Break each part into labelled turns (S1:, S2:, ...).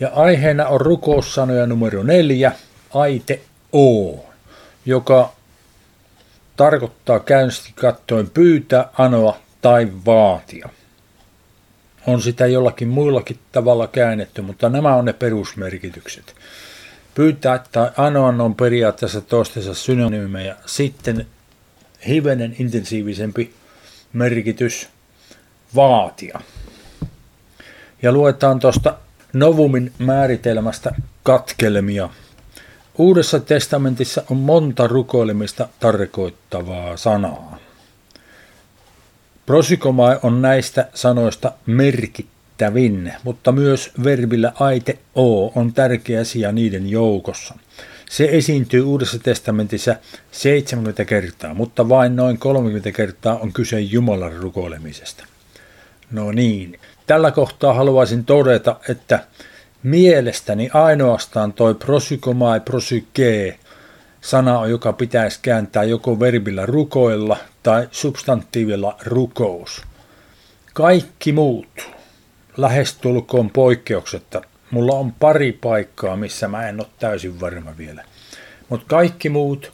S1: Ja aiheena on rukoussanoja numero neljä, aite O, joka tarkoittaa käynnisti kattoen pyytää, anoa tai vaatia. On sitä jollakin muillakin tavalla käännetty, mutta nämä on ne perusmerkitykset. Pyytää tai anoa on periaatteessa toistensa synonyymejä. Sitten hivenen intensiivisempi merkitys vaatia. Ja luetaan tuosta Novumin määritelmästä katkelmia. Uudessa testamentissa on monta rukoilemista tarkoittavaa sanaa. Prosikomai on näistä sanoista merkittävin, mutta myös verbillä aite o on tärkeä sija niiden joukossa. Se esiintyy Uudessa testamentissa 70 kertaa, mutta vain noin 30 kertaa on kyse Jumalan rukoilemisesta. No niin, tällä kohtaa haluaisin todeta, että mielestäni ainoastaan toi prosykomai prosykee sana, joka pitäisi kääntää joko verbillä rukoilla tai substantiivilla rukous. Kaikki muut, lähestulkoon poikkeuksetta, mulla on pari paikkaa, missä mä en ole täysin varma vielä. Mutta kaikki muut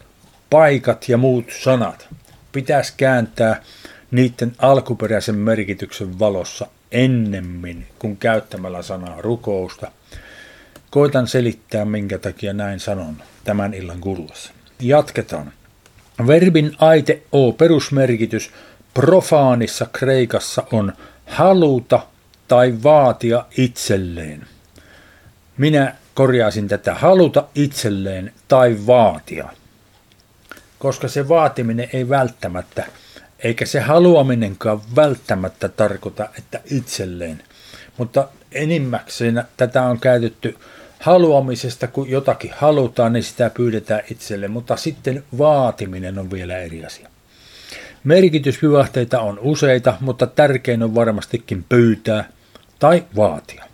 S1: paikat ja muut sanat pitäisi kääntää niiden alkuperäisen merkityksen valossa ennemmin kuin käyttämällä sanaa rukousta. Koitan selittää, minkä takia näin sanon tämän illan kuluessa. Jatketaan. Verbin aite o perusmerkitys profaanissa kreikassa on haluta tai vaatia itselleen. Minä korjaisin tätä haluta itselleen tai vaatia, koska se vaatiminen ei välttämättä eikä se haluaminenkaan välttämättä tarkoita, että itselleen. Mutta enimmäkseen tätä on käytetty haluamisesta, kun jotakin halutaan, niin sitä pyydetään itselle, mutta sitten vaatiminen on vielä eri asia. Merkitysvivahteita on useita, mutta tärkein on varmastikin pyytää tai vaatia.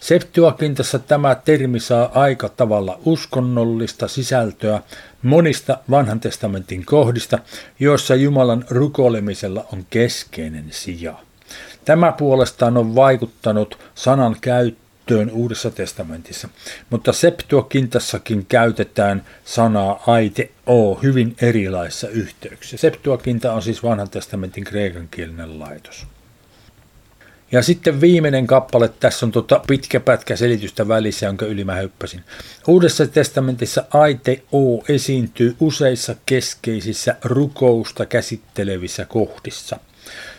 S1: Septuagintassa tämä termi saa aika tavalla uskonnollista sisältöä monista vanhan testamentin kohdista, joissa Jumalan rukoilemisella on keskeinen sija. Tämä puolestaan on vaikuttanut sanan käyttöön Uudessa testamentissa, mutta Septuagintassakin käytetään sanaa aite o hyvin erilaisissa yhteyksissä. Septuaginta on siis vanhan testamentin kreikankielinen laitos. Ja sitten viimeinen kappale, tässä on tota pitkä pätkä selitystä välissä, jonka yli mä hyppäsin. Uudessa testamentissa aite O esiintyy useissa keskeisissä rukousta käsittelevissä kohdissa.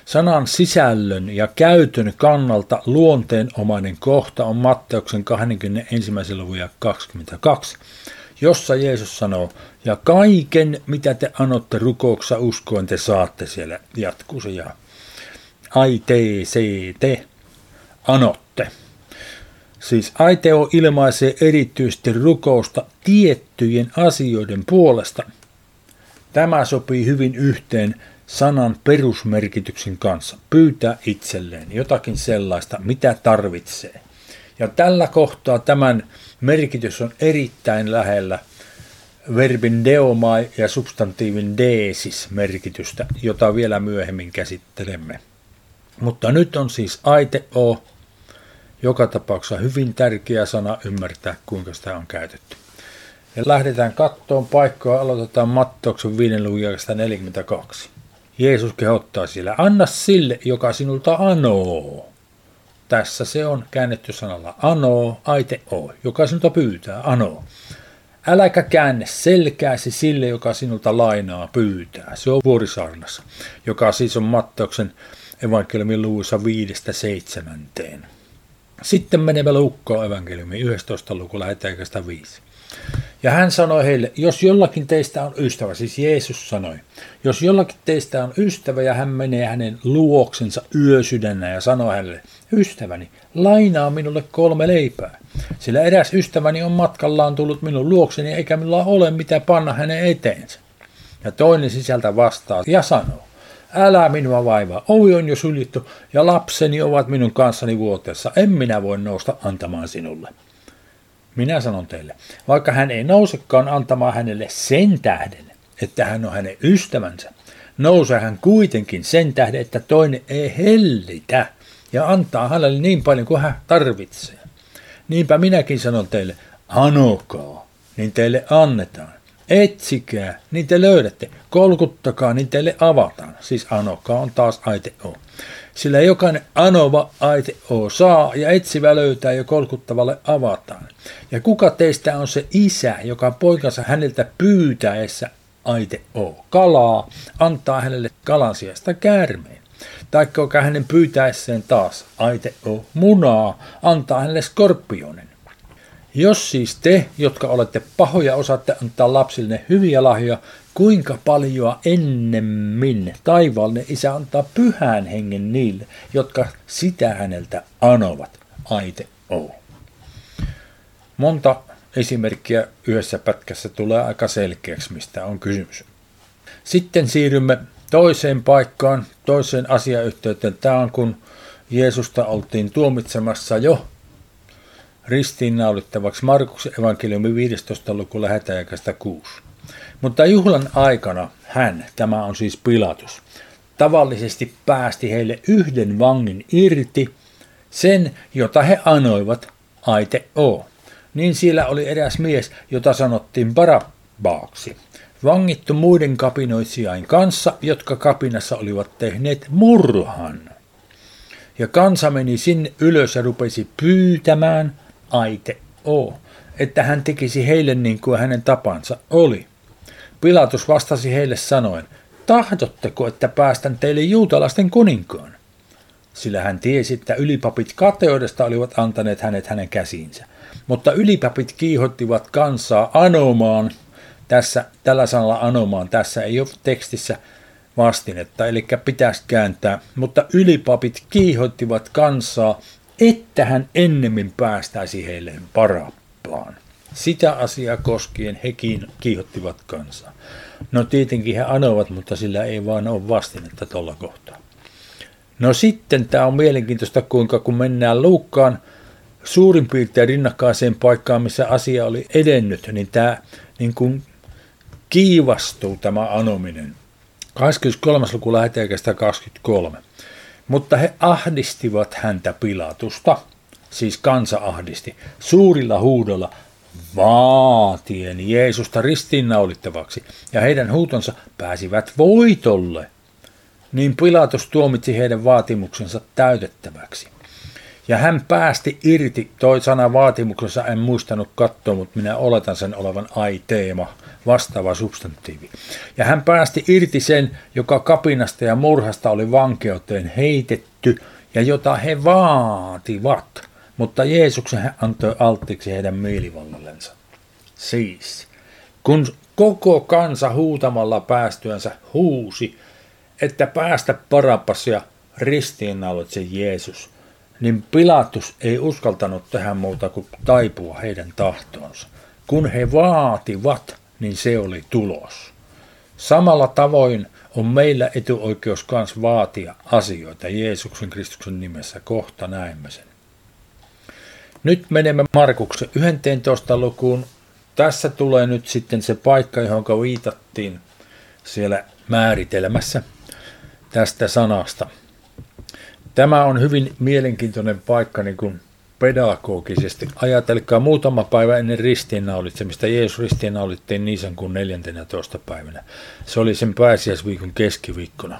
S1: Sanan sisällön ja käytön kannalta luonteenomainen kohta on Matteuksen 21. luvun 22, jossa Jeesus sanoo, ja kaiken mitä te anotte rukouksessa uskoen te saatte siellä, jatkuu se ja te anotte. Siis aiteo ilmaisee erityisesti rukousta tiettyjen asioiden puolesta. Tämä sopii hyvin yhteen sanan perusmerkityksen kanssa. Pyytää itselleen jotakin sellaista, mitä tarvitsee. Ja tällä kohtaa tämän merkitys on erittäin lähellä verbin deomai ja substantiivin deesis merkitystä, jota vielä myöhemmin käsittelemme. Mutta nyt on siis aite o, joka tapauksessa hyvin tärkeä sana ymmärtää, kuinka sitä on käytetty. Ja lähdetään kattoon paikkaa, aloitetaan Matteuksen 5. luvun 42. Jeesus kehottaa siellä, anna sille, joka sinulta anoo. Tässä se on käännetty sanalla anoo, aite o, joka sinulta pyytää, anoo. Äläkä käänne selkääsi sille, joka sinulta lainaa pyytää. Se on vuorisaarnassa, joka siis on Matteuksen evankeliumin luvuissa viidestä seitsemänteen. Sitten menemme Lukkoon evankeliumiin 11. luku lähetään viisi. Ja hän sanoi heille, jos jollakin teistä on ystävä, siis Jeesus sanoi, jos jollakin teistä on ystävä ja hän menee hänen luoksensa yösydännä ja sanoo hänelle, ystäväni, lainaa minulle kolme leipää, sillä eräs ystäväni on matkallaan tullut minun luokseni eikä minulla ole mitä panna hänen eteensä. Ja toinen sisältä vastaa ja sanoo, Älä minua vaivaa, ovi on jo suljettu ja lapseni ovat minun kanssani vuoteessa, en minä voi nousta antamaan sinulle. Minä sanon teille, vaikka hän ei nousekaan antamaan hänelle sen tähden, että hän on hänen ystävänsä, nousee hän kuitenkin sen tähden, että toinen ei hellitä ja antaa hänelle niin paljon kuin hän tarvitsee. Niinpä minäkin sanon teille, anokaa, niin teille annetaan. Etsikää, niin te löydätte. Kolkuttakaa, niin teille avataan. Siis anokaa on taas aite o. Sillä jokainen anova aite o saa ja etsivä löytää ja kolkuttavalle avataan. Ja kuka teistä on se isä, joka poikansa häneltä pyytäessä aite o kalaa, antaa hänelle kalan sijasta käärmeen. Taikka hänen pyytäesseen taas aite o munaa, antaa hänelle skorpionen. Jos siis te, jotka olette pahoja, osaatte antaa lapsille hyviä lahjoja, kuinka paljon ennemmin taivaallinen isä antaa pyhän hengen niille, jotka sitä häneltä anovat. Aite O. Monta esimerkkiä yhdessä pätkässä tulee aika selkeäksi, mistä on kysymys. Sitten siirrymme toiseen paikkaan, toiseen asiayhteyteen. Tämä on kun Jeesusta oltiin tuomitsemassa jo ristiinnaulittavaksi Markuksen evankeliumi 15. luku lähetäjäkästä 6. Mutta juhlan aikana hän, tämä on siis Pilatus, tavallisesti päästi heille yhden vangin irti, sen, jota he anoivat aite O. Niin siellä oli eräs mies, jota sanottiin Barabbaaksi, vangittu muiden kapinoitsijain kanssa, jotka kapinassa olivat tehneet murhan. Ja kansa meni sinne ylös ja rupesi pyytämään aite O, että hän tekisi heille niin kuin hänen tapansa oli. Pilatus vastasi heille sanoen, tahdotteko, että päästän teille juutalaisten kuninkaan? Sillä hän tiesi, että ylipapit kateudesta olivat antaneet hänet hänen käsiinsä. Mutta ylipapit kiihottivat kansaa anomaan, tässä, tällä sanalla anomaan, tässä ei ole tekstissä vastinetta, eli pitäisi kääntää, mutta ylipapit kiihottivat kansaa, että hän ennemmin päästäisi heille parappaan. Sitä asiaa koskien hekin kiihottivat kansaa. No tietenkin he anovat, mutta sillä ei vaan ole vastinetta tuolla kohtaa. No sitten tämä on mielenkiintoista, kuinka kun mennään Luukkaan suurin piirtein rinnakkaiseen paikkaan, missä asia oli edennyt, niin tämä niin kuin kiivastuu tämä anominen. 23. luku läheteekästä 23. Mutta he ahdistivat häntä Pilatusta, siis kansa ahdisti, suurilla huudolla vaatien Jeesusta ristiinnaulittavaksi, ja heidän huutonsa pääsivät voitolle. Niin Pilatus tuomitsi heidän vaatimuksensa täytettäväksi. Ja hän päästi irti, toi sana vaatimuksensa en muistanut katsoa, mutta minä oletan sen olevan ai-teema, vastaava substantiivi. Ja hän päästi irti sen, joka kapinasta ja murhasta oli vankeuteen heitetty ja jota he vaativat, mutta Jeesuksen hän antoi alttiiksi heidän mielivallallensa. Siis, kun koko kansa huutamalla päästyänsä huusi, että päästä parapasia ristiinnaulitse Jeesus, niin Pilatus ei uskaltanut tehdä muuta kuin taipua heidän tahtoonsa. Kun he vaativat, niin se oli tulos. Samalla tavoin on meillä etuoikeus myös vaatia asioita Jeesuksen Kristuksen nimessä. Kohta näemme sen. Nyt menemme Markuksen 11. lukuun. Tässä tulee nyt sitten se paikka, johon viitattiin siellä määritelmässä tästä sanasta. Tämä on hyvin mielenkiintoinen paikka niin kuin pedagogisesti. Ajatelkaa muutama päivä ennen ristiinnaulitsemista. Jeesus ristiinnaulittiin Niisan kuin 14. päivänä. Se oli sen pääsiäisviikon keskiviikkona.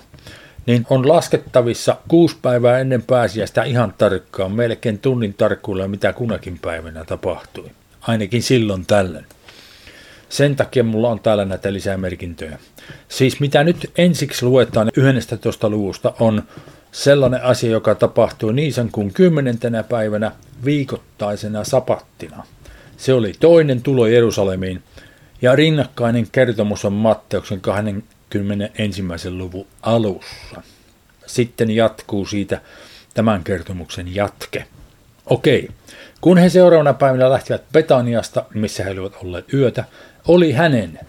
S1: Niin on laskettavissa kuusi päivää ennen pääsiäistä ihan tarkkaan, melkein tunnin tarkkuudella, mitä kunakin päivänä tapahtui. Ainakin silloin tällöin. Sen takia mulla on täällä näitä lisämerkintöjä. Siis mitä nyt ensiksi luetaan 11. luvusta on sellainen asia, joka tapahtui Niisan kuin kymmenentenä päivänä viikoittaisena sapattina. Se oli toinen tulo Jerusalemiin, ja rinnakkainen kertomus on Matteuksen 21. luvun alussa. Sitten jatkuu siitä tämän kertomuksen jatke. Okei, kun he seuraavana päivänä lähtivät Betaniasta, missä he olivat olleet yötä, oli hänen,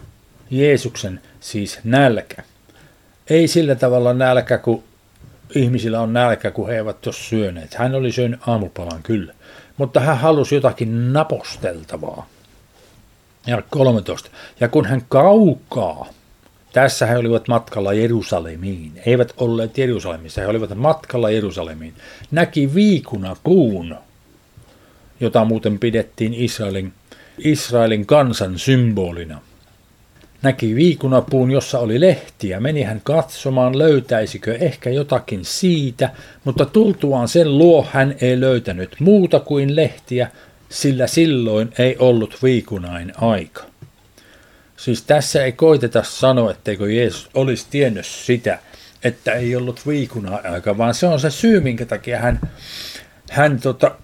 S1: Jeesuksen, siis nälkä. Ei sillä tavalla nälkä kuin ihmisillä on nälkä, kun he eivät ole syöneet. Hän oli syönyt aamupalan kyllä, mutta hän halusi jotakin naposteltavaa. Ja 13. Ja kun hän kaukaa, tässä he olivat matkalla Jerusalemiin, eivät olleet Jerusalemissa, he olivat matkalla Jerusalemiin, näki viikuna puun jota muuten pidettiin Israelin, Israelin kansan symbolina. Näki viikunapuun, jossa oli lehtiä. Meni hän katsomaan, löytäisikö ehkä jotakin siitä, mutta tultuaan sen luo hän ei löytänyt muuta kuin lehtiä, sillä silloin ei ollut viikunain aika. Siis tässä ei koiteta sanoa, etteikö Jeesus olisi tiennyt sitä, että ei ollut viikuna aika, vaan se on se syy, minkä takia hän, hän tota,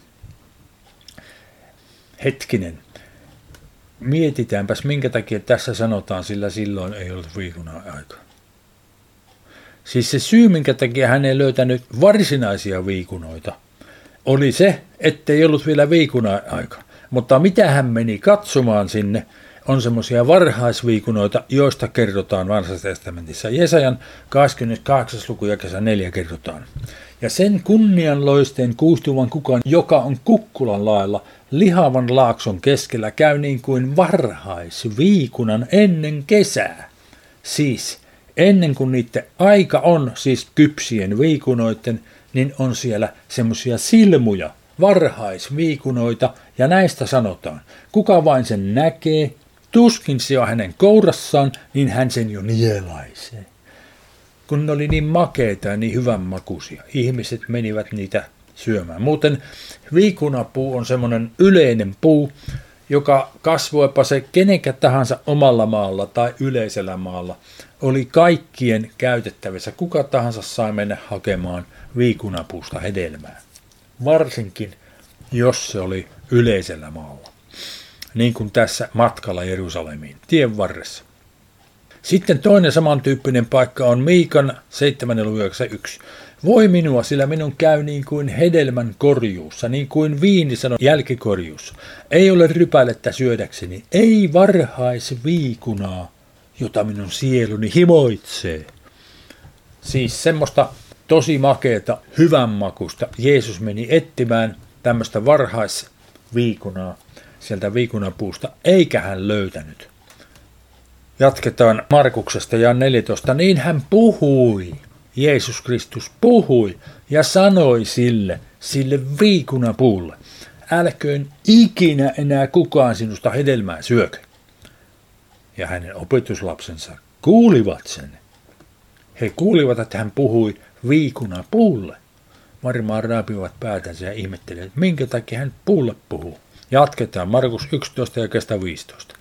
S1: hetkinen, mietitäänpäs, minkä takia tässä sanotaan, sillä silloin ei ollut viikuna aika. Siis se syy, minkä takia hän ei löytänyt varsinaisia viikunoita, oli se, ettei ollut vielä viikuna aika. Mutta mitä hän meni katsomaan sinne, on semmoisia varhaisviikunoita, joista kerrotaan vanhassa testamentissa. Jesajan 28. luku ja kesä 4 kerrotaan. Ja sen kunnianloisten kuistuvan kukan, joka on kukkulan lailla, lihavan laakson keskellä käy niin kuin varhaisviikunan ennen kesää. Siis ennen kuin niiden aika on, siis kypsien viikunoiden, niin on siellä semmoisia silmuja, varhaisviikunoita, ja näistä sanotaan, kuka vain sen näkee, tuskin se on hänen kourassaan, niin hän sen jo nielaisee. Kun ne oli niin makeita ja niin hyvän makuisia, ihmiset menivät niitä syömään. Muuten viikunapuu on semmoinen yleinen puu, joka kasvoipa se kenenkä tahansa omalla maalla tai yleisellä maalla, oli kaikkien käytettävissä. Kuka tahansa sai mennä hakemaan viikunapuusta hedelmää. Varsinkin, jos se oli yleisellä maalla. Niin kuin tässä matkalla Jerusalemiin, tien varressa. Sitten toinen samantyyppinen paikka on Miikan 791. Voi minua, sillä minun käy niin kuin hedelmän korjuussa, niin kuin viinisanon jälkikorjuussa. Ei ole rypälettä syödäkseni, ei varhaisviikunaa, jota minun sieluni himoitsee. Siis semmoista tosi makeeta, hyvän makusta. Jeesus meni etsimään tämmöistä varhaisviikunaa sieltä viikunapuusta, eikä hän löytänyt. Jatketaan Markuksesta ja 14. Niin hän puhui, Jeesus Kristus puhui ja sanoi sille, sille viikunapuulle, älköön ikinä enää kukaan sinusta hedelmää syökö. Ja hänen opetuslapsensa kuulivat sen. He kuulivat, että hän puhui viikunapuulle. Varmaan raapivat päätänsä ja ihmettelevät, minkä takia hän puulle puhuu. Jatketaan Markus 11 ja kestä 15.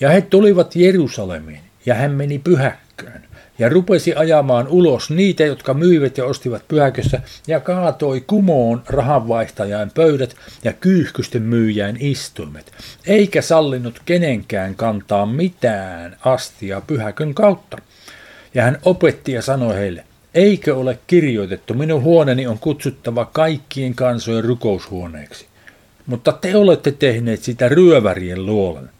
S1: Ja he tulivat Jerusalemiin, ja hän meni pyhäkköön, ja rupesi ajamaan ulos niitä, jotka myivät ja ostivat pyhäkössä, ja kaatoi kumoon rahanvaihtajan pöydät ja kyyhkysten myyjään istuimet, eikä sallinut kenenkään kantaa mitään astia pyhäkön kautta. Ja hän opetti ja sanoi heille, eikö ole kirjoitettu, minun huoneeni on kutsuttava kaikkien kansojen rukoushuoneeksi. Mutta te olette tehneet sitä ryövärien luolan.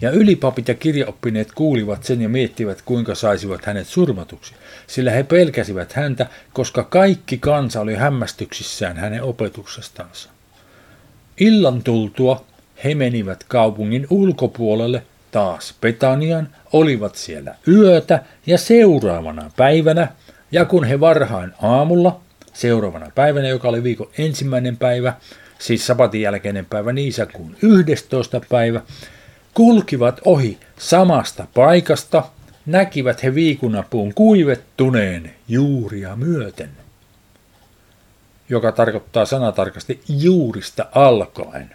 S1: Ja ylipapit ja kirjaoppineet kuulivat sen ja miettivät, kuinka saisivat hänet surmatuksi, sillä he pelkäsivät häntä, koska kaikki kansa oli hämmästyksissään hänen opetuksestansa. Illan tultua he menivät kaupungin ulkopuolelle taas Betanian, olivat siellä yötä ja seuraavana päivänä, ja kun he varhain aamulla, seuraavana päivänä, joka oli viikon ensimmäinen päivä, siis sapatin jälkeinen päivä niisakuun 11. päivä, kulkivat ohi samasta paikasta, näkivät he viikunapuun kuivettuneen juuria myöten, joka tarkoittaa sanatarkasti juurista alkaen.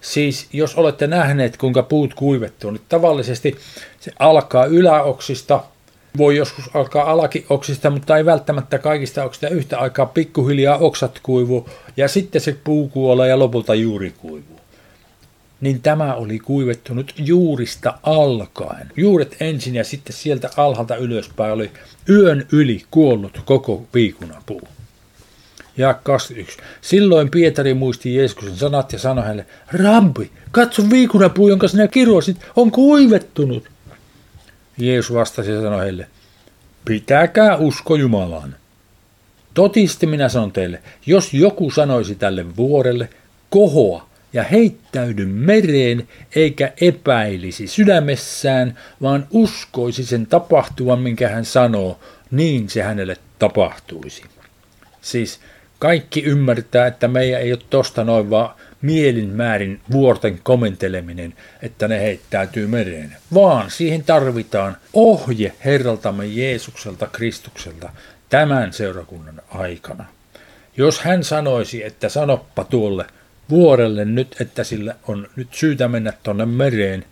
S1: Siis jos olette nähneet, kuinka puut kuivettuu, niin tavallisesti se alkaa yläoksista, voi joskus alkaa alakioksista, mutta ei välttämättä kaikista oksista yhtä aikaa pikkuhiljaa oksat kuivuu ja sitten se puu kuolee ja lopulta juuri kuivuu niin tämä oli kuivettunut juurista alkaen. Juuret ensin ja sitten sieltä alhaalta ylöspäin oli yön yli kuollut koko viikunapuu. Ja 21. Silloin Pietari muisti Jeesuksen sanat ja sanoi hänelle, Rampi, katso viikunapuu, jonka sinä kirosit, on kuivettunut. Jeesus vastasi ja sanoi heille, pitäkää usko Jumalaan. Totisesti minä sanon teille, jos joku sanoisi tälle vuorelle, kohoa ja heittäydy mereen, eikä epäilisi sydämessään, vaan uskoisi sen tapahtuvan, minkä hän sanoo, niin se hänelle tapahtuisi. Siis kaikki ymmärtää, että meidän ei ole tosta noin vaan mielin määrin vuorten komenteleminen, että ne heittäytyy mereen, vaan siihen tarvitaan ohje Herraltamme Jeesukselta Kristukselta tämän seurakunnan aikana. Jos hän sanoisi, että sanoppa tuolle vuorelle nyt, että sillä on nyt syytä mennä tuonne mereen,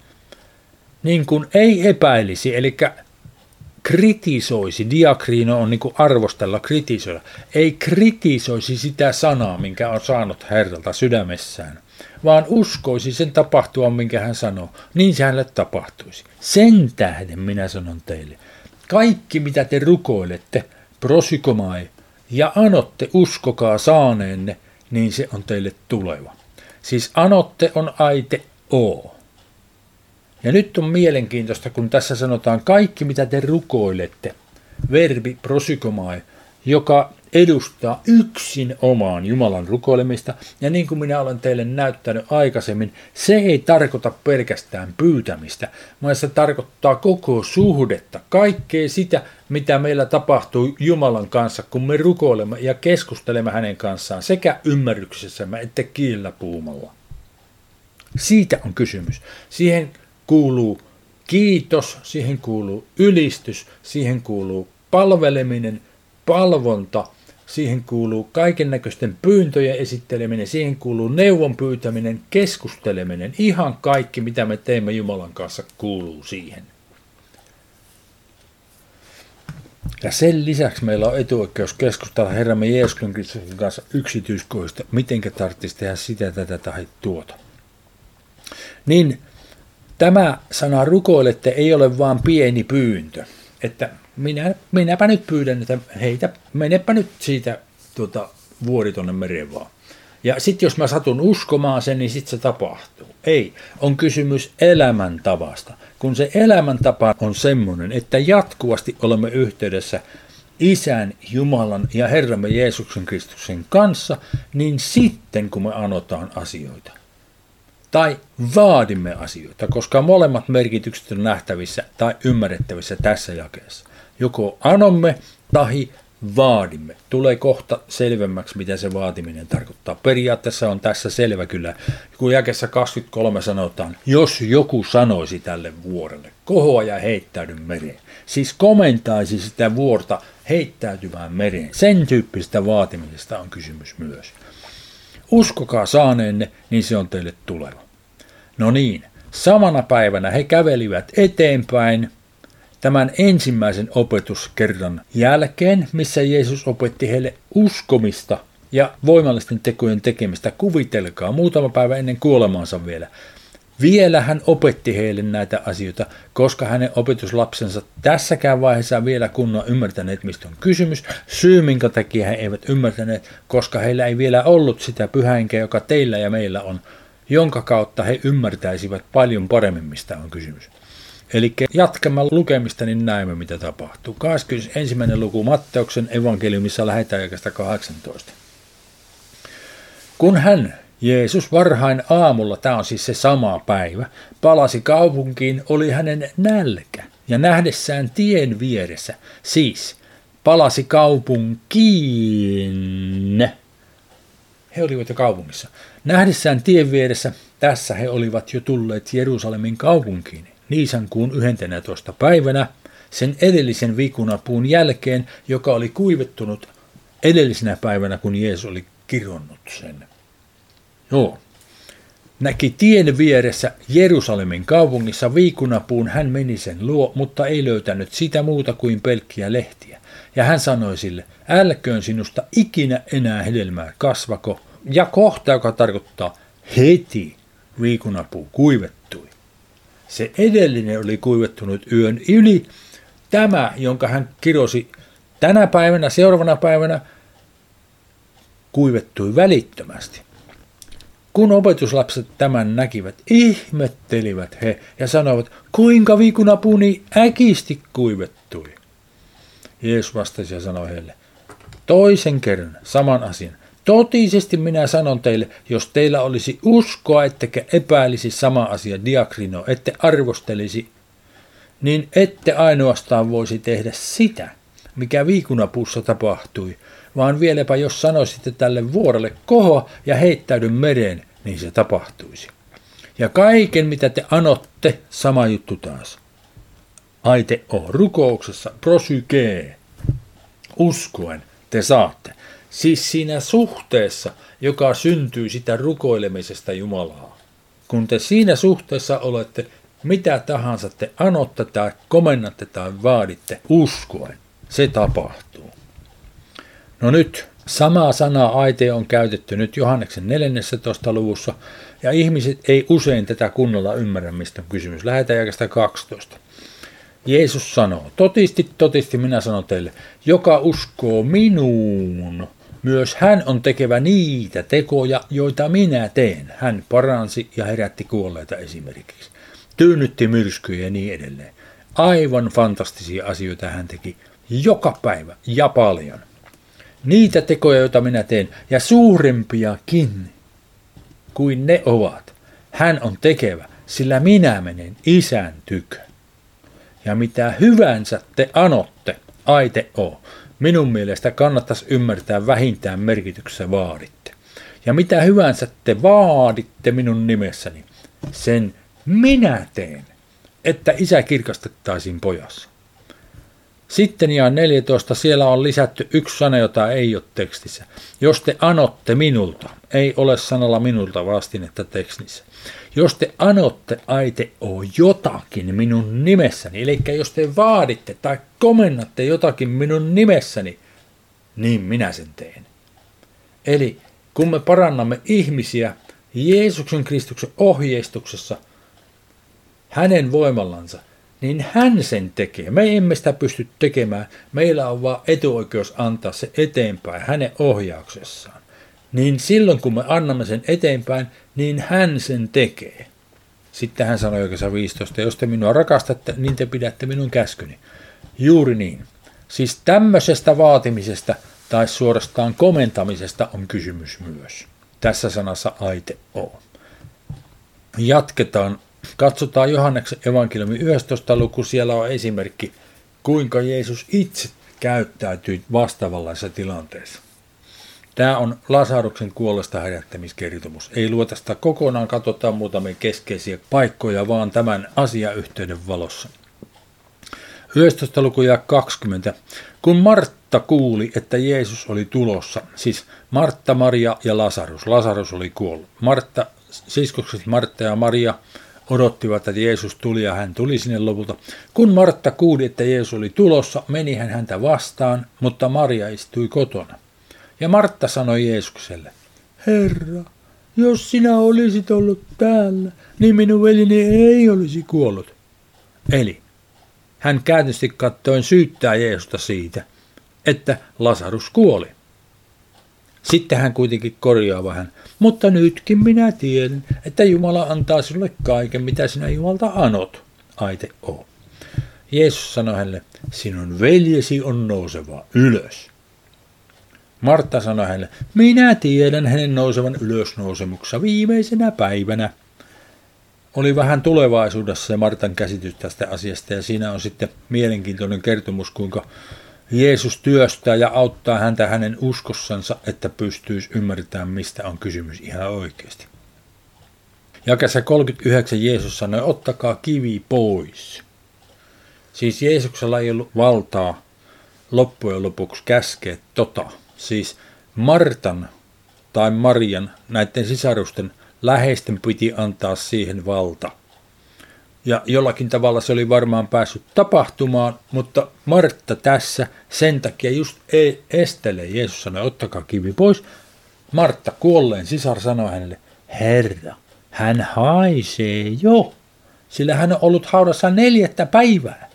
S1: niin kuin ei epäilisi, eli kritisoisi, diakriino on niin kuin arvostella, kritisoida, ei kritisoisi sitä sanaa, minkä on saanut Herralta sydämessään, vaan uskoisi sen tapahtua, minkä hän sanoo, niin se hänelle tapahtuisi. Sen tähden minä sanon teille, kaikki mitä te rukoilette, prosykomai, ja anotte uskokaa saaneenne, niin se on teille tuleva. Siis anotte on aite o. Ja nyt on mielenkiintoista, kun tässä sanotaan kaikki, mitä te rukoilette, verbi prosykomai, joka edustaa yksin omaan Jumalan rukoilemista. Ja niin kuin minä olen teille näyttänyt aikaisemmin, se ei tarkoita pelkästään pyytämistä, vaan se tarkoittaa koko suhdetta, kaikkea sitä, mitä meillä tapahtuu Jumalan kanssa, kun me rukoilemme ja keskustelemme hänen kanssaan sekä ymmärryksessämme että kiellä puumalla. Siitä on kysymys. Siihen kuuluu kiitos, siihen kuuluu ylistys, siihen kuuluu palveleminen, palvonta, siihen kuuluu kaiken näköisten pyyntöjen esitteleminen, siihen kuuluu neuvon pyytäminen, keskusteleminen, ihan kaikki mitä me teemme Jumalan kanssa kuuluu siihen. Ja sen lisäksi meillä on etuoikeus keskustella Herramme Jeesuksen Kristuksen kanssa yksityiskohdista, miten tarvitsisi tehdä sitä, tätä tai tuota. Niin Tämä sana rukoilette ei ole vain pieni pyyntö, että minä, minäpä nyt pyydän, että heitä, menepä nyt siitä tuota, vuori tuonne mereen vaan. Ja sitten jos mä satun uskomaan sen, niin sitten se tapahtuu. Ei, on kysymys elämäntavasta. Kun se elämäntapa on semmoinen, että jatkuvasti olemme yhteydessä Isän, Jumalan ja Herramme Jeesuksen Kristuksen kanssa, niin sitten kun me anotaan asioita, tai vaadimme asioita, koska molemmat merkitykset on nähtävissä tai ymmärrettävissä tässä jakeessa. Joko anomme tai vaadimme. Tulee kohta selvemmäksi, mitä se vaatiminen tarkoittaa. Periaatteessa on tässä selvä kyllä, kun jakessa 23 sanotaan, jos joku sanoisi tälle vuorelle, kohoa ja heittäydy mereen. Siis komentaisi sitä vuorta heittäytyvään mereen. Sen tyyppistä vaatimisesta on kysymys myös. Uskokaa saaneenne, niin se on teille tuleva. No niin, samana päivänä he kävelivät eteenpäin tämän ensimmäisen opetuskerran jälkeen, missä Jeesus opetti heille uskomista ja voimallisten tekojen tekemistä. Kuvitelkaa, muutama päivä ennen kuolemaansa vielä. Vielä hän opetti heille näitä asioita, koska hänen opetuslapsensa tässäkään vaiheessa vielä kunnon ymmärtäneet, mistä on kysymys. Syy, minkä takia he eivät ymmärtäneet, koska heillä ei vielä ollut sitä pyhäinkeä, joka teillä ja meillä on, jonka kautta he ymmärtäisivät paljon paremmin, mistä on kysymys. Eli jatkamme lukemista, niin näemme, mitä tapahtuu. 21. luku Matteuksen evankeliumissa lähetään 18. Kun hän, Jeesus varhain aamulla, tämä on siis se sama päivä, palasi kaupunkiin, oli hänen nälkä. Ja nähdessään tien vieressä, siis palasi kaupunkiin. He olivat jo kaupungissa. Nähdessään tien vieressä, tässä he olivat jo tulleet Jerusalemin kaupunkiin, Niisan kuun 11. päivänä, sen edellisen vikunapuun jälkeen, joka oli kuivettunut edellisenä päivänä, kun Jeesus oli kironnut sen. Joo. Näki tien vieressä Jerusalemin kaupungissa viikunapuun, hän meni sen luo, mutta ei löytänyt sitä muuta kuin pelkkiä lehtiä. Ja hän sanoi sille, älköön sinusta ikinä enää hedelmää kasvako, ja kohta, joka tarkoittaa heti viikunapuu kuivettui. Se edellinen oli kuivettunut yön yli. Tämä, jonka hän kirosi tänä päivänä, seuraavana päivänä, kuivettui välittömästi. Kun opetuslapset tämän näkivät, ihmettelivät he ja sanoivat, kuinka viikunapuni äkisti kuivettui. Jeesus vastasi ja sanoi heille, toisen kerran saman asian. Totisesti minä sanon teille, jos teillä olisi uskoa, ettekä epäilisi sama asia diakrino, ette arvostelisi, niin ette ainoastaan voisi tehdä sitä, mikä viikunapuussa tapahtui, vaan vieläpä jos sanoisitte tälle vuorelle koho ja heittäydy mereen, niin se tapahtuisi. Ja kaiken, mitä te anotte, sama juttu taas. Aite on rukouksessa, prosykee, uskoen te saatte. Siis siinä suhteessa, joka syntyy sitä rukoilemisesta Jumalaa. Kun te siinä suhteessa olette, mitä tahansa te anotte tai komennatte tai vaaditte uskoen, se tapahtuu. No nyt Samaa sanaa aite on käytetty nyt Johanneksen 14. luvussa, ja ihmiset ei usein tätä kunnolla ymmärrä, mistä on kysymys. Lähetään jakasta 12. Jeesus sanoo, totisti, totisti minä sanon teille, joka uskoo minuun, myös hän on tekevä niitä tekoja, joita minä teen. Hän paransi ja herätti kuolleita esimerkiksi. Tyynnytti myrskyjä ja niin edelleen. Aivan fantastisia asioita hän teki joka päivä ja paljon niitä tekoja, joita minä teen, ja suurempiakin kuin ne ovat. Hän on tekevä, sillä minä menen isän tykö. Ja mitä hyvänsä te anotte, aite o, minun mielestä kannattaisi ymmärtää vähintään merkityksessä vaaditte. Ja mitä hyvänsä te vaaditte minun nimessäni, sen minä teen, että isä kirkastettaisiin pojassa. Sitten ja 14, siellä on lisätty yksi sana, jota ei ole tekstissä. Jos te anotte minulta, ei ole sanalla minulta vastinetta tekstissä. Jos te anotte aite o jotakin minun nimessäni, eli jos te vaaditte tai komennatte jotakin minun nimessäni, niin minä sen teen. Eli kun me parannamme ihmisiä Jeesuksen Kristuksen ohjeistuksessa, hänen voimallansa, niin hän sen tekee. Me emme sitä pysty tekemään. Meillä on vain etuoikeus antaa se eteenpäin hänen ohjauksessaan. Niin silloin kun me annamme sen eteenpäin, niin hän sen tekee. Sitten hän sanoi oikeassa 15, jos te minua rakastatte, niin te pidätte minun käskyni. Juuri niin. Siis tämmöisestä vaatimisesta tai suorastaan komentamisesta on kysymys myös. Tässä sanassa aite on. Jatketaan Katsotaan Johanneksen evankeliumi 11. luku, siellä on esimerkki, kuinka Jeesus itse käyttäytyi vastaavanlaisessa tilanteessa. Tämä on Lasaruksen kuolesta herättämiskertomus. Ei luota sitä kokonaan, katsotaan muutamia keskeisiä paikkoja, vaan tämän asiayhteyden valossa. 11. luku ja 20. Kun Martta kuuli, että Jeesus oli tulossa, siis Martta, Maria ja Lasarus. Lasarus oli kuollut. Martta, siskokset Martta ja Maria odottivat, että Jeesus tuli ja hän tuli sinne lopulta. Kun Martta kuuli, että Jeesus oli tulossa, meni hän häntä vastaan, mutta Maria istui kotona. Ja Martta sanoi Jeesukselle, Herra, jos sinä olisit ollut täällä, niin minun veljeni ei olisi kuollut. Eli hän kääntysti kattoen syyttää Jeesusta siitä, että Lasarus kuoli. Sitten hän kuitenkin korjaa vähän. Mutta nytkin minä tiedän, että Jumala antaa sinulle kaiken, mitä sinä Jumalta anot. Aite O. Jeesus sanoi hänelle, sinun veljesi on nouseva ylös. Martta sanoi hänelle, minä tiedän hänen nousevan ylösnousemuksessa viimeisenä päivänä. Oli vähän tulevaisuudessa se Martan käsitys tästä asiasta ja siinä on sitten mielenkiintoinen kertomus, kuinka Jeesus työstää ja auttaa häntä hänen uskossansa, että pystyisi ymmärtämään, mistä on kysymys ihan oikeasti. Jakessa 39 Jeesus sanoi, ottakaa kivi pois. Siis Jeesuksella ei ollut valtaa loppujen lopuksi käskeä tota. Siis Martan tai Marian, näiden sisarusten läheisten piti antaa siihen valta. Ja jollakin tavalla se oli varmaan päässyt tapahtumaan, mutta Martta tässä sen takia just ei estele. Jeesus sanoi, ottakaa kivi pois. Martta kuolleen sisar sanoi hänelle, Herra, hän haisee jo, sillä hän on ollut haudassa neljättä päivää.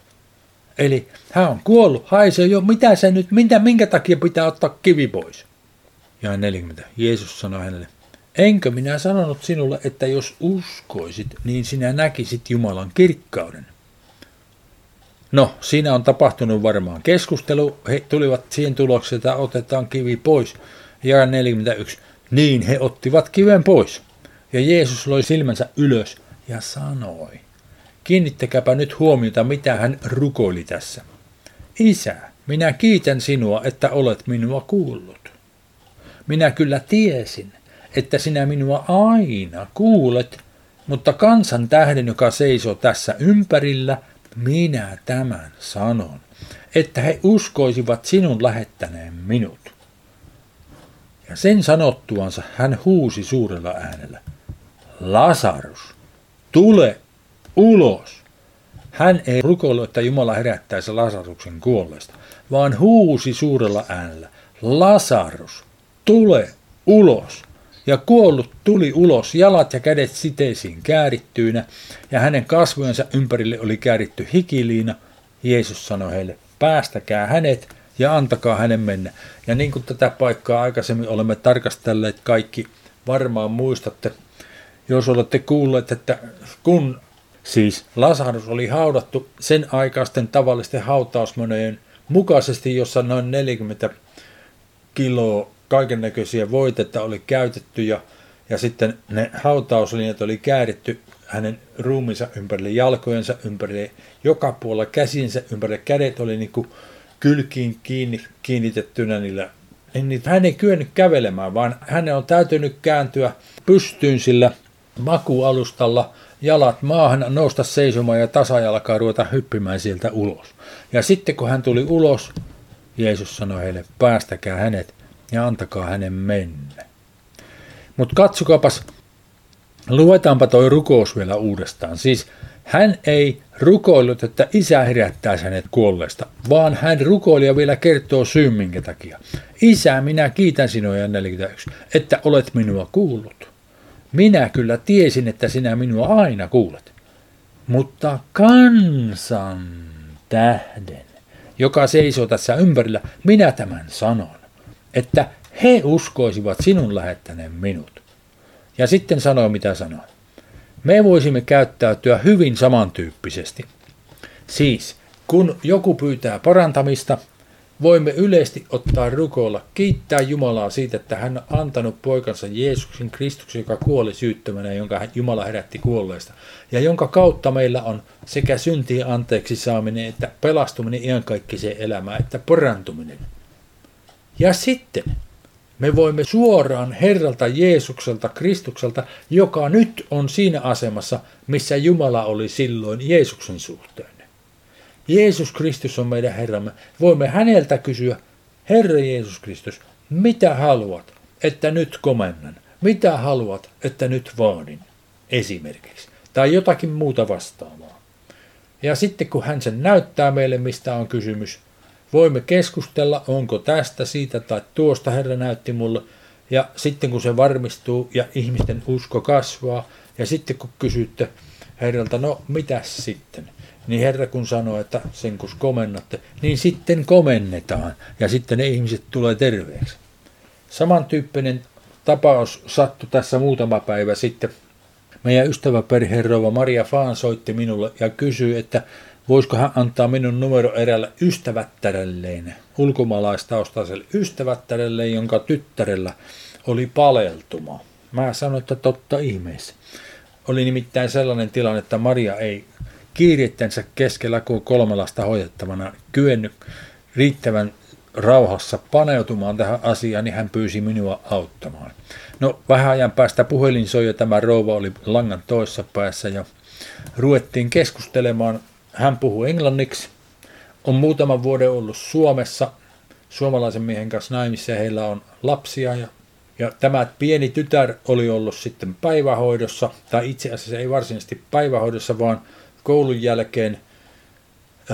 S1: Eli hän on kuollut, haisee jo, mitä se nyt, minkä, minkä takia pitää ottaa kivi pois? Ja 40. Jeesus sanoi hänelle, Enkö minä sanonut sinulle, että jos uskoisit, niin sinä näkisit Jumalan kirkkauden? No, siinä on tapahtunut varmaan keskustelu. He tulivat siihen tulokseen, että otetaan kivi pois. Ja 41. Niin he ottivat kiven pois. Ja Jeesus loi silmänsä ylös ja sanoi. Kiinnittäkääpä nyt huomiota, mitä hän rukoili tässä. Isä, minä kiitän sinua, että olet minua kuullut. Minä kyllä tiesin, että sinä minua aina kuulet, mutta kansan tähden, joka seisoo tässä ympärillä, minä tämän sanon, että he uskoisivat sinun lähettäneen minut. Ja sen sanottuansa hän huusi suurella äänellä, Lasarus, tule ulos. Hän ei rukoillut, että Jumala herättäisi Lasaruksen kuolleesta, vaan huusi suurella äänellä, Lasarus, tule ulos. Ja kuollut tuli ulos, jalat ja kädet siteisiin käärittyinä, ja hänen kasvojensa ympärille oli kääritty hikiliina. Jeesus sanoi heille, päästäkää hänet ja antakaa hänen mennä. Ja niin kuin tätä paikkaa aikaisemmin olemme tarkastelleet kaikki, varmaan muistatte, jos olette kuulleet, että kun siis Lasarus oli haudattu sen aikaisten tavallisten hautausmenojen mukaisesti, jossa noin 40 kiloa kaiken näköisiä voitetta oli käytetty ja, ja sitten ne hautauslinjat oli kääritty hänen ruumiinsa ympärille, jalkojensa ympärille, joka puolella käsinsä ympärille, kädet oli niin kuin kylkiin kiinni, kiinnitettynä niillä. Niin hän ei kyennyt kävelemään, vaan hänen on täytynyt kääntyä pystyyn sillä makualustalla, jalat maahan, nousta seisomaan ja tasajalkaa ruveta hyppimään sieltä ulos. Ja sitten kun hän tuli ulos, Jeesus sanoi heille, päästäkää hänet ja antakaa hänen mennä. Mutta katsokaapas, luetaanpa toi rukous vielä uudestaan. Siis hän ei rukoillut, että isä herättäisi hänet kuolleesta, vaan hän rukoili ja vielä kertoo syyn minkä takia. Isä, minä kiitän sinua, ja 41, että olet minua kuullut. Minä kyllä tiesin, että sinä minua aina kuulet. Mutta kansan tähden, joka seisoo tässä ympärillä, minä tämän sanon että he uskoisivat sinun lähettäneen minut. Ja sitten sanoi, mitä sanoi. Me voisimme käyttäytyä hyvin samantyyppisesti. Siis, kun joku pyytää parantamista, voimme yleisesti ottaa rukoilla, kiittää Jumalaa siitä, että hän on antanut poikansa Jeesuksen Kristuksen, joka kuoli syyttömänä, jonka Jumala herätti kuolleista, ja jonka kautta meillä on sekä syntien anteeksi saaminen, että pelastuminen iankaikkiseen elämään, että parantuminen. Ja sitten me voimme suoraan Herralta Jeesukselta, Kristukselta, joka nyt on siinä asemassa, missä Jumala oli silloin Jeesuksen suhteen. Jeesus Kristus on meidän Herramme. Voimme häneltä kysyä, Herra Jeesus Kristus, mitä haluat, että nyt komennan? Mitä haluat, että nyt vaadin? Esimerkiksi. Tai jotakin muuta vastaavaa. Ja sitten kun hän sen näyttää meille, mistä on kysymys, Voimme keskustella, onko tästä, siitä tai tuosta Herra näytti mulle. Ja sitten kun se varmistuu ja ihmisten usko kasvaa, ja sitten kun kysytte Herralta, no mitä sitten? Niin Herra kun sanoo, että sen kun komennatte, niin sitten komennetaan ja sitten ne ihmiset tulee terveeksi. Samantyyppinen tapaus sattui tässä muutama päivä sitten. Meidän ystäväperheen rouva Maria Faan soitti minulle ja kysyi, että Voisiko hän antaa minun numero erälle ystävättärelleen, ulkomaalaistaustaiselle ystävättärelle, jonka tyttärellä oli paleltuma. Mä sanoin, että totta ihmeessä. Oli nimittäin sellainen tilanne, että Maria ei kiirittensä keskellä kuin kolmelasta hoidettavana kyennyt riittävän rauhassa paneutumaan tähän asiaan, niin hän pyysi minua auttamaan. No vähän ajan päästä puhelin soi ja tämä rouva oli langan toisessa päässä ja ruvettiin keskustelemaan hän puhuu englanniksi, on muutaman vuoden ollut Suomessa suomalaisen miehen kanssa naimissa ja heillä on lapsia ja ja tämä pieni tytär oli ollut sitten päivähoidossa, tai itse asiassa ei varsinaisesti päivähoidossa, vaan koulun jälkeen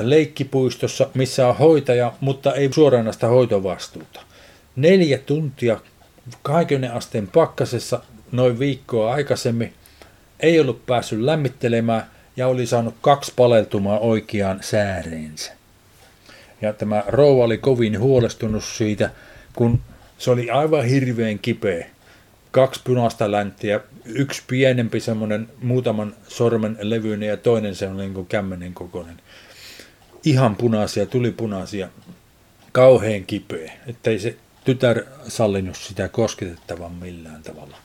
S1: leikkipuistossa, missä on hoitaja, mutta ei suoranaista hoitovastuuta. Neljä tuntia 20 asteen pakkasessa noin viikkoa aikaisemmin ei ollut päässyt lämmittelemään – ja oli saanut kaksi paleltumaa oikeaan sääreensä. Ja tämä rouva oli kovin huolestunut siitä, kun se oli aivan hirveän kipeä. Kaksi punaista länttiä, yksi pienempi semmoinen muutaman sormen levyinen ja toinen semmoinen niin kuin kämmenen kokoinen. Ihan punaisia, tuli punaisia, kauhean kipeä, ettei se tytär sallinut sitä kosketettavan millään tavalla.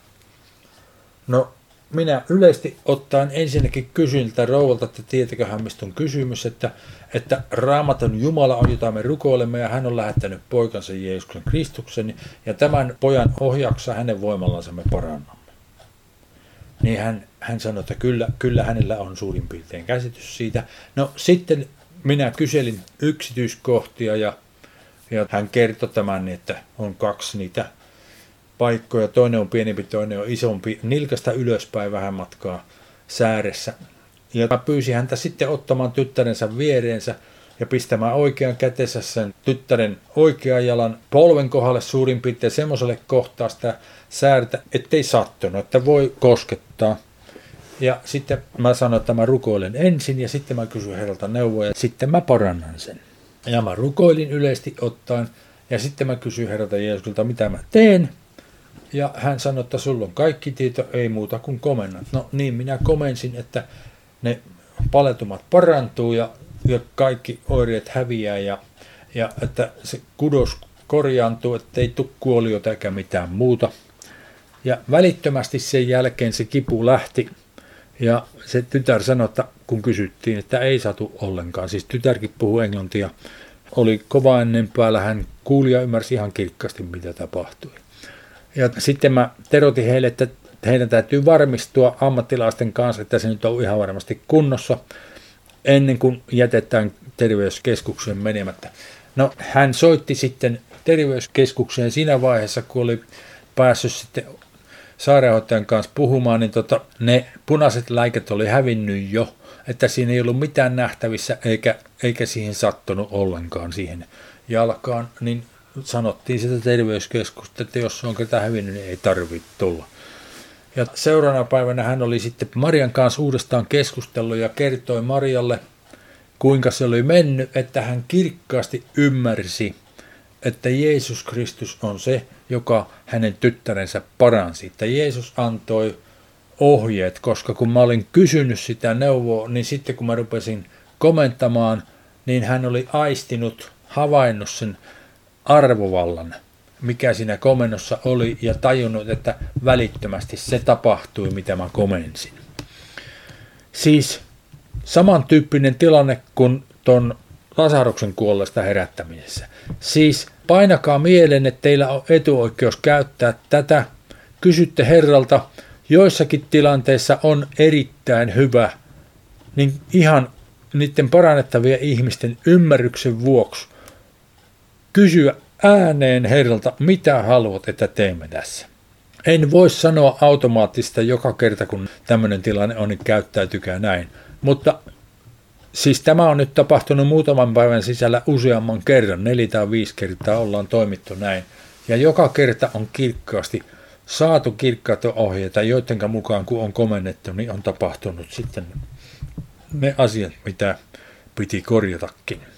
S1: No minä yleisesti ottaen ensinnäkin kysyin tältä rouvalta, että tietäköhän mistä on kysymys, että, että raamaton Jumala on, jota me rukoilemme, ja hän on lähettänyt poikansa Jeesuksen Kristuksen, ja tämän pojan ohjaksa hänen voimallansa me parannamme. Niin hän, hän sanoi, että kyllä, kyllä hänellä on suurin piirtein käsitys siitä. No sitten minä kyselin yksityiskohtia, ja, ja hän kertoi tämän, että on kaksi niitä paikkoja. Toinen on pienempi, toinen on isompi. Nilkasta ylöspäin vähän matkaa sääressä. Ja mä pyysin häntä sitten ottamaan tyttärensä viereensä ja pistämään oikean kätensä sen tyttären oikean jalan polven kohdalle suurin piirtein semmoiselle kohtaa sitä säärtä, ettei sattunut, että voi koskettaa. Ja sitten mä sanoin, että mä rukoilen ensin ja sitten mä kysyn herralta neuvoja ja sitten mä parannan sen. Ja mä rukoilin yleisesti ottaen ja sitten mä kysyin herralta Jeesukselta, mitä mä teen. Ja hän sanoi, että sulla on kaikki tieto, ei muuta kuin komennat. No niin, minä komensin, että ne paletumat parantuu ja, ja kaikki oireet häviää ja, ja että se kudos korjaantuu, että ei tule kuoliota eikä mitään muuta. Ja välittömästi sen jälkeen se kipu lähti ja se tytär sanoi, että kun kysyttiin, että ei satu ollenkaan, siis tytärkin puhuu englantia, oli kova ennen päällä, hän kuuli ja ymmärsi ihan kirkkaasti, mitä tapahtui. Ja sitten mä terotin heille, että heidän täytyy varmistua ammattilaisten kanssa, että se nyt on ihan varmasti kunnossa ennen kuin jätetään terveyskeskukseen menemättä. No hän soitti sitten terveyskeskukseen siinä vaiheessa, kun oli päässyt sitten sairaanhoitajan kanssa puhumaan, niin tota, ne punaiset läiket oli hävinnyt jo, että siinä ei ollut mitään nähtävissä eikä, eikä siihen sattunut ollenkaan siihen jalkaan, niin sanottiin sitä terveyskeskusta, että jos on ketään hävinnyt, niin ei tarvitse tulla. Ja seuraavana päivänä hän oli sitten Marian kanssa uudestaan keskustellut ja kertoi Marialle, kuinka se oli mennyt, että hän kirkkaasti ymmärsi, että Jeesus Kristus on se, joka hänen tyttärensä paransi. Että Jeesus antoi ohjeet, koska kun mä olin kysynyt sitä neuvoa, niin sitten kun mä rupesin komentamaan, niin hän oli aistinut, havainnut sen arvovallan, mikä siinä komennossa oli, ja tajunnut, että välittömästi se tapahtui, mitä mä komensin. Siis samantyyppinen tilanne kuin ton Lasaruksen kuolleesta herättämisessä. Siis painakaa mieleen, että teillä on etuoikeus käyttää tätä. Kysytte Herralta, joissakin tilanteissa on erittäin hyvä, niin ihan niiden parannettavien ihmisten ymmärryksen vuoksi kysyä ääneen Herralta, mitä haluat, että teemme tässä. En voi sanoa automaattista joka kerta, kun tämmöinen tilanne on, niin käyttäytykää näin. Mutta siis tämä on nyt tapahtunut muutaman päivän sisällä useamman kerran, neljä tai viisi kertaa ollaan toimittu näin. Ja joka kerta on kirkkaasti saatu kirkkaita ohjeita, joiden mukaan kun on komennettu, niin on tapahtunut sitten ne asiat, mitä piti korjatakin.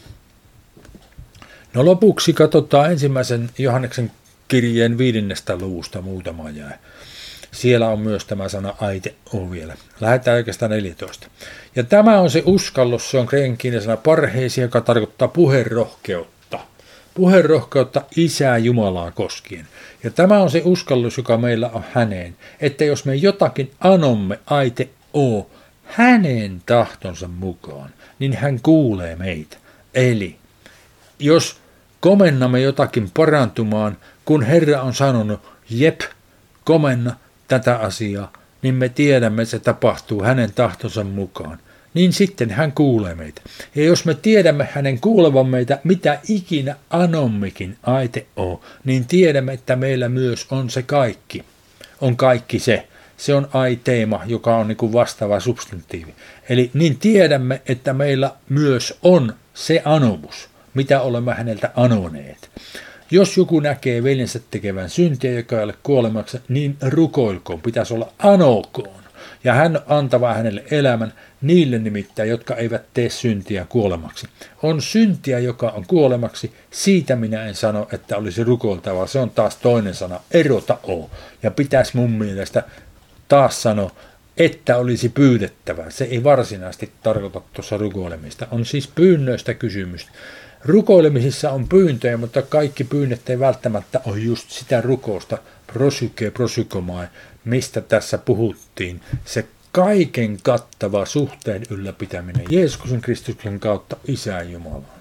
S1: No lopuksi katsotaan ensimmäisen Johanneksen kirjeen viidennestä luvusta muutama jää. Siellä on myös tämä sana aite on vielä. Lähdetään oikeastaan 14. Ja tämä on se uskallus, se on kreikan sana parheisi, joka tarkoittaa puherohkeutta. Puherohkeutta Isää Jumalaa koskien. Ja tämä on se uskallus, joka meillä on häneen, että jos me jotakin anomme aite o hänen tahtonsa mukaan, niin hän kuulee meitä. Eli jos komennamme jotakin parantumaan, kun Herra on sanonut, jep, komenna tätä asiaa, niin me tiedämme, että se tapahtuu hänen tahtonsa mukaan. Niin sitten hän kuulee meitä. Ja jos me tiedämme hänen kuulevan meitä, mitä ikinä anommekin aite on, niin tiedämme, että meillä myös on se kaikki. On kaikki se. Se on ai-teema, joka on niin vastaava substantiivi. Eli niin tiedämme, että meillä myös on se anomus mitä olemme häneltä anoneet. Jos joku näkee veljensä tekevän syntiä, joka ei ole kuolemassa, niin rukoilkoon, pitäisi olla anokoon. Ja hän antava hänelle elämän niille nimittäin, jotka eivät tee syntiä kuolemaksi. On syntiä, joka on kuolemaksi, siitä minä en sano, että olisi rukoiltava. Se on taas toinen sana, erota o. Ja pitäisi mun mielestä taas sanoa, että olisi pyydettävä. Se ei varsinaisesti tarkoita tuossa rukoilemista. On siis pyynnöistä kysymys. Rukoilemisissa on pyyntöjä, mutta kaikki pyynnöt ei välttämättä ole just sitä rukousta, prosyke prosykomai, mistä tässä puhuttiin. Se kaiken kattava suhteen ylläpitäminen Jeesuksen Kristuksen kautta Isään Jumalaan.